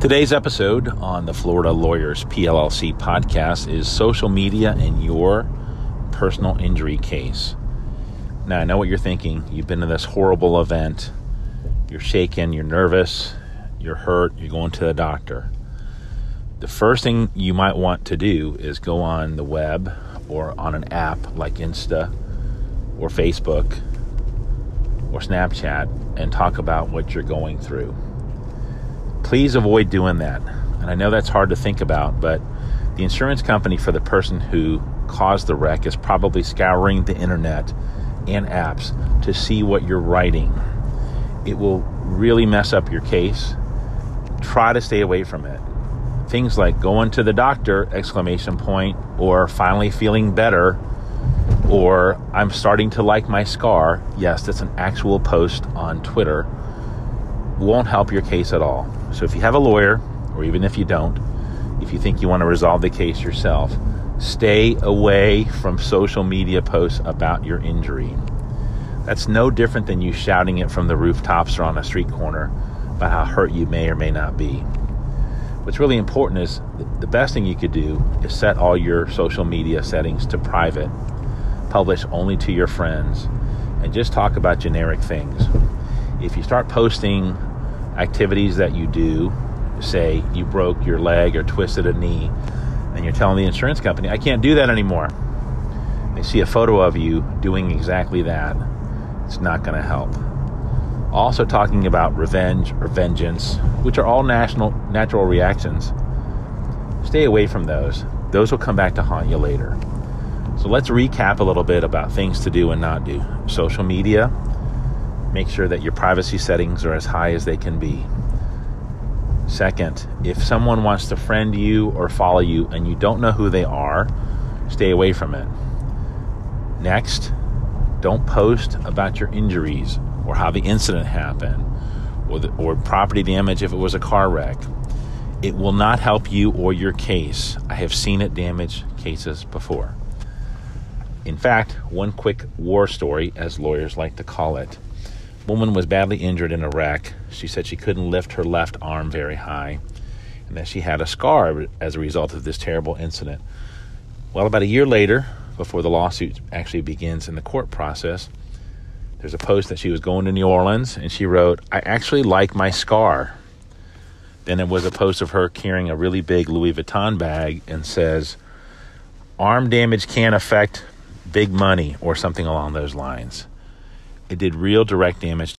Today's episode on the Florida Lawyers PLLC podcast is social media and your personal injury case. Now, I know what you're thinking. You've been to this horrible event. You're shaken, you're nervous, you're hurt, you're going to the doctor. The first thing you might want to do is go on the web or on an app like Insta or Facebook or Snapchat and talk about what you're going through please avoid doing that. And I know that's hard to think about, but the insurance company for the person who caused the wreck is probably scouring the internet and apps to see what you're writing. It will really mess up your case. Try to stay away from it. Things like going to the doctor exclamation point or finally feeling better or I'm starting to like my scar. Yes, that's an actual post on Twitter. Won't help your case at all. So if you have a lawyer, or even if you don't, if you think you want to resolve the case yourself, stay away from social media posts about your injury. That's no different than you shouting it from the rooftops or on a street corner about how hurt you may or may not be. What's really important is the best thing you could do is set all your social media settings to private, publish only to your friends, and just talk about generic things. If you start posting activities that you do, say you broke your leg or twisted a knee, and you're telling the insurance company, I can't do that anymore. They see a photo of you doing exactly that. It's not going to help. Also, talking about revenge or vengeance, which are all national, natural reactions, stay away from those. Those will come back to haunt you later. So, let's recap a little bit about things to do and not do. Social media, make sure that your privacy settings are as high as they can be. Second, if someone wants to friend you or follow you and you don't know who they are, stay away from it. Next, don't post about your injuries or how the incident happened or, the, or property damage if it was a car wreck. It will not help you or your case. I have seen it damage cases before. In fact, one quick war story, as lawyers like to call it. Woman was badly injured in a wreck. She said she couldn't lift her left arm very high and that she had a scar as a result of this terrible incident. Well, about a year later, before the lawsuit actually begins in the court process, there's a post that she was going to New Orleans and she wrote, I actually like my scar. Then there was a post of her carrying a really big Louis Vuitton bag and says, Arm damage can affect big money or something along those lines. It did real direct damage